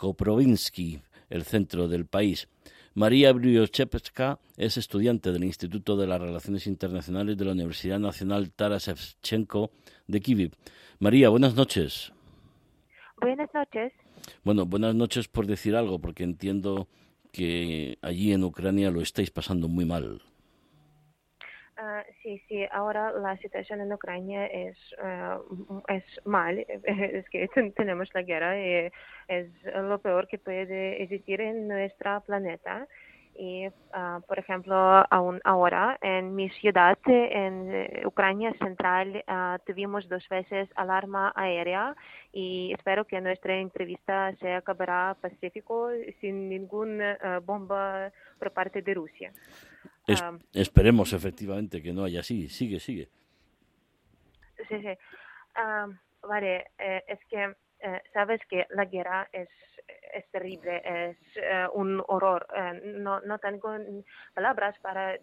Velkoprovinsky, el centro del país. María Briochevska es estudiante del Instituto de las Relaciones Internacionales de la Universidad Nacional Taras Shevchenko de Kiev. María, buenas noches. Buenas noches. Bueno, buenas noches por decir algo, porque entiendo que allí en Ucrania lo estáis pasando muy mal. Ah, sí, sí, ahora la situación en Ucrania es, ah, es mal, es que tenemos la guerra y es lo peor que puede existir en nuestro planeta. Y, uh, por ejemplo, aún ahora en mi ciudad, en eh, Ucrania Central, uh, tuvimos dos veces alarma aérea y espero que nuestra entrevista se acabará pacífico sin ninguna uh, bomba por parte de Rusia. Es, esperemos efectivamente que no haya así. Sigue, sigue. Sí, sí. vale, eh, es que eh, sabes que la guerra es es terrible, es eh, un horror. Eh, no, no tengo palabras para,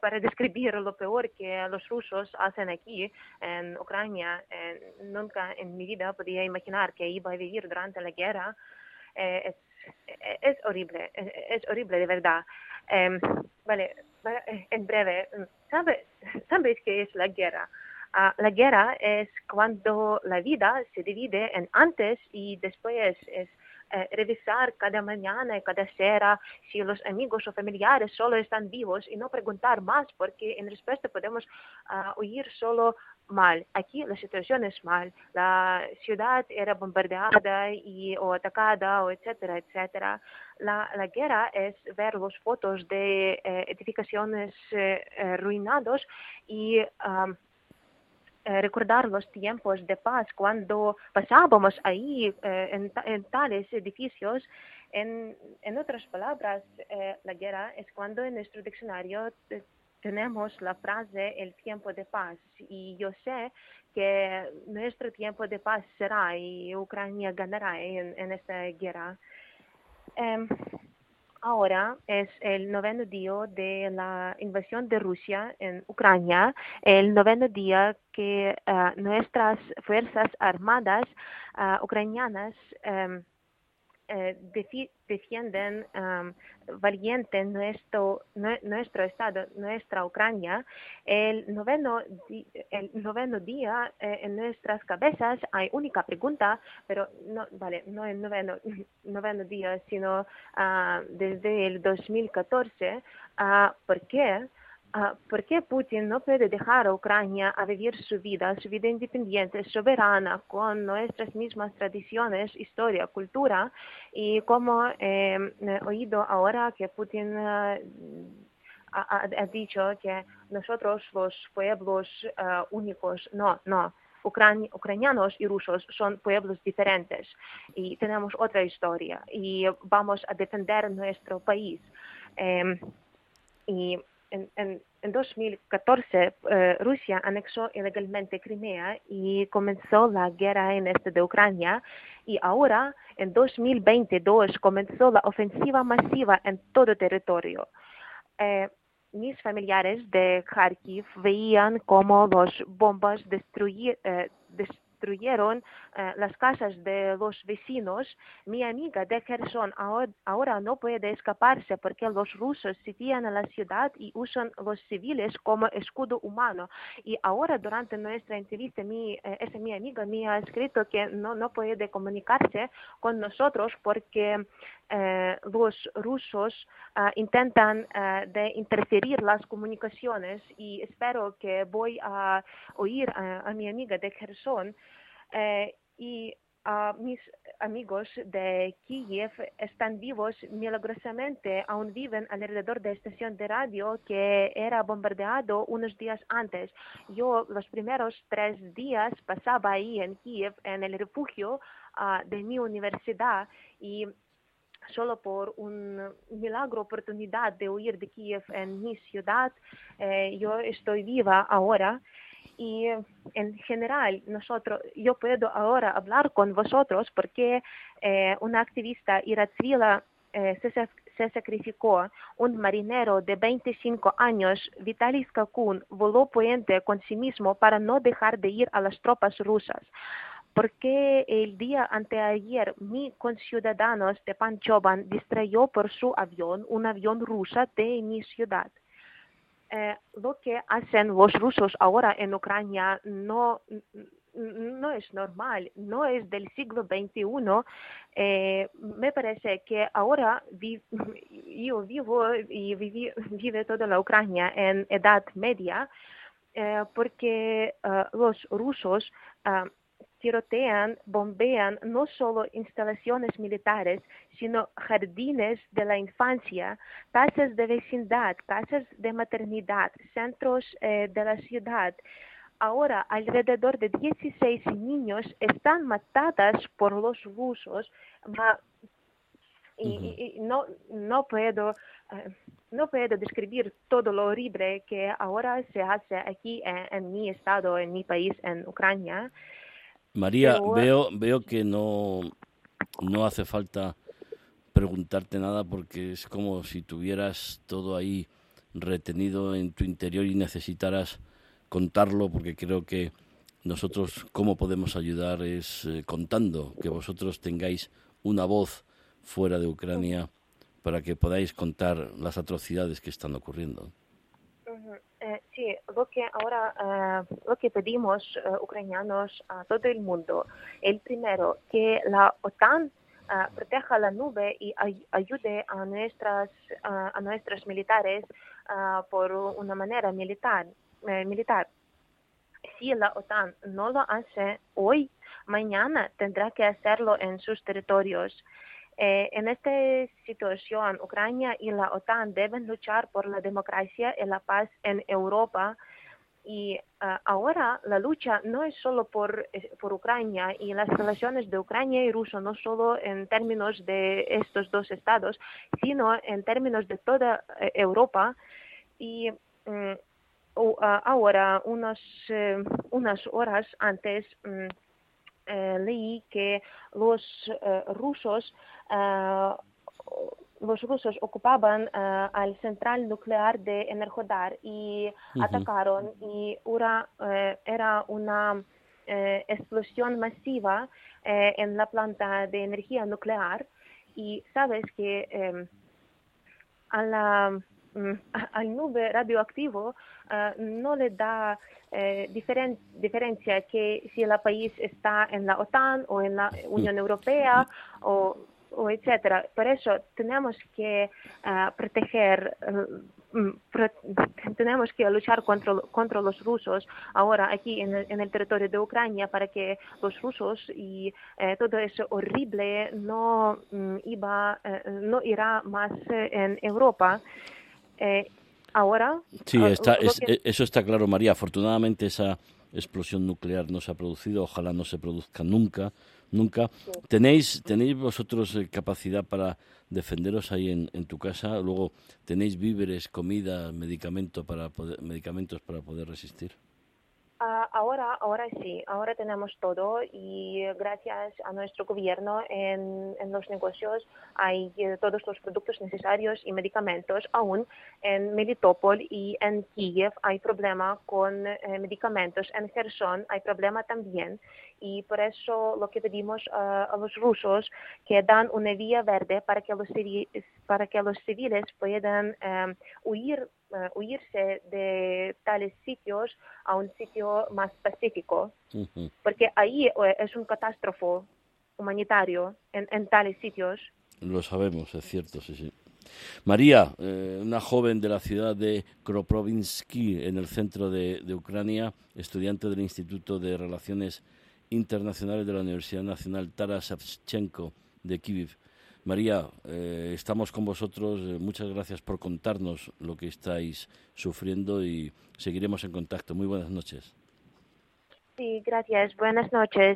para describir lo peor que los rusos hacen aquí en Ucrania. Eh, nunca en mi vida podía imaginar que iba a vivir durante la guerra. es, horrible, es, horrible de verdad. Em, vale, en breve, ¿sabes, ¿sabes qué es la guerra? Ah, la guerra es cuando la vida se divide en antes y después. Es eh, revisar cada mañana y cada cera si los amigos o familiares solo están vivos y no preguntar más porque en respuesta podemos uh, oír solo mal. Aquí la situación es mal. La ciudad era bombardeada y, o atacada, o etcétera, etcétera. La, la guerra es ver las fotos de eh, edificaciones eh, arruinados y um, eh, recordar los tiempos de paz cuando pasábamos ahí eh, en, tales edificios. En, en otras palabras, eh, la guerra es cuando en nuestro diccionario tenemos la frase el tiempo de paz y yo sé que nuestro tiempo de paz será y Ucrania ganará en, en esta guerra. Em, ahora es el noveno día de la invasión de Rusia en Ucrania, el noveno día que uh, nuestras fuerzas armadas uh, ucranianas um, eh, defienden um, valiente nuestro, nuestro Estado, nuestra Ucrania, el noveno, el noveno día eh, en nuestras cabezas hay única pregunta, pero no, vale, no el noveno, noveno día, sino uh, desde el 2014, uh, ¿por qué? Uh, ¿Por qué Putin no puede dejar a Ucrania a vivir su vida, su vida independiente, soberana, con nuestras mismas tradiciones, historia, cultura? Y como eh, he oído ahora que Putin uh, ha, dicho que nosotros los pueblos uh, únicos, no, no, ucranianos y rusos son pueblos diferentes y tenemos otra historia y vamos a defender nuestro país. Eh, y en, en, 2014 eh, Rusia anexó ilegalmente Crimea y comenzó la guerra en este de Ucrania y ahora en 2022 comenzó la ofensiva masiva en todo territorio. Eh, mis familiares de Kharkiv veían cómo las bombas destruían eh, destruyeron eh, las casas de los vecinos. Mi amiga de Kherson ahora, no puede escaparse porque los rusos sitian a la ciudad y usan los civiles como escudo humano. Y ahora durante nuestra entrevista, mi, eh, esa mi amiga me ha escrito que no, no puede comunicarse con nosotros porque eh, los rusos intentan de interferir las comunicaciones y espero que voy a oír a, a mi amiga de Kherson eh, y uh, mis amigos de Kiev están vivos milagrosamente, aún viven alrededor de la estación de radio que era bombardeado unos días antes. Yo los primeros tres días pasaba ahí en Kiev, en el refugio uh, de mi universidad y solo por un milagro oportunidad de huir de Kiev en mi ciudad, eh, yo estoy viva ahora y en general nosotros, yo puedo ahora hablar con vosotros porque eh, una activista iratzvila eh, se, se, sacrificó, un marinero de 25 años, Vitaly Skakun, voló puente con sí mismo para no dejar de ir a las tropas rusas. porque el día anteayer mi conciudadanos de Panchoban distrayó por su avión, un avión ruso de mi ciudad. Eh, lo que hacen los rusos ahora en Ucrania no, no es normal, no es del siglo XXI. Eh, me parece que ahora yo vivo y vive toda la Ucrania en edad media eh, porque eh, los rusos tirotean, bombean no solo instalaciones militares, sino jardines de la infancia, casas de vecindad, casas de maternidad, centros de la ciudad ahora alrededor de 16 niños están matadas por los rusos y, no, no puedo eh, no puedo describir todo lo horrible que ahora se hace aquí en, mi estado, en mi país, en Ucrania. María, veo, veo que no, no hace falta preguntarte nada porque es como si tuvieras todo ahí retenido en tu interior y necesitaras contarlo porque creo que nosotros cómo podemos ayudar es eh, contando que vosotros tengáis una voz fuera de Ucrania para que podáis contar las atrocidades que están ocurriendo. Eh, lo que ahora eh, lo que pedimos ucranianos a todo el mundo, el primero que la OTAN proteja la nube y ayude a nuestras a nuestros militares por una manera militar eh, militar. Si la OTAN no lo hace hoy, mañana tendrá que hacerlo en sus territorios. Eh, en esta situación, Ucrania y la OTAN deben luchar por la democracia y la paz en Europa. Y eh, ahora la lucha no es solo por, por Ucrania y las relaciones de Ucrania y Rusia, no solo en términos de estos dos estados, sino en términos de toda Europa. Y mm, ahora, unos, eh, unas horas antes, mm, eh, leí que los eh, rusos los rusos ocupaban al central nuclear de Enerhodar y atacaron y era, era una explosión masiva en la planta de energía nuclear. Y sabes que em, a la al nube radioactivo ah, no le da eh, diferencia que si el país está en la OTAN o en la Unión Europea o, o etcétera. Por eso tenemos que ah, proteger eh, mm, tenemos que luchar contra, contra los rusos ahora aquí en el, en el, territorio de Ucrania para que los rusos y eh, todo eso horrible no mm, iba no irá más en Europa eh, ahora. Sí, ah, está, e, eso está claro, María. Afortunadamente esa explosión nuclear no se ha producido, ojalá no se produzca nunca, nunca. ¿Tenéis, ¿Tenéis vosotros eh, capacidad para defenderos ahí en, en tu casa? Luego, ¿tenéis víveres, comida, medicamento para medicamentos para poder resistir? Ah, ahora, ahora sí, ahora tenemos todo y gracias a nuestro gobierno en, los negocios hay eh, todos los productos necesarios y medicamentos. Aún en Melitopol y en Kiev hay problema con eh, medicamentos. En Kherson hay problema también y por eso lo que pedimos a los rusos que dan una vía verde para que los para que los civiles puedan eh, huir uh, huirse de tales sitios a un sitio más pacífico, porque ahí uh, es un catástrofe humanitario en, en, tales sitios. Lo sabemos, es cierto, sí, sí. María, eh, una joven de la ciudad de Kroprovsky, en el centro de, de Ucrania, estudiante del Instituto de Relaciones Internacionales de la Universidad Nacional Taras Shevchenko de Kiev. María, eh, estamos con vosotros. Eh, muchas gracias por contarnos lo que estáis sufriendo y seguiremos en contacto. Muy buenas noches. Sí, gracias. Buenas noches.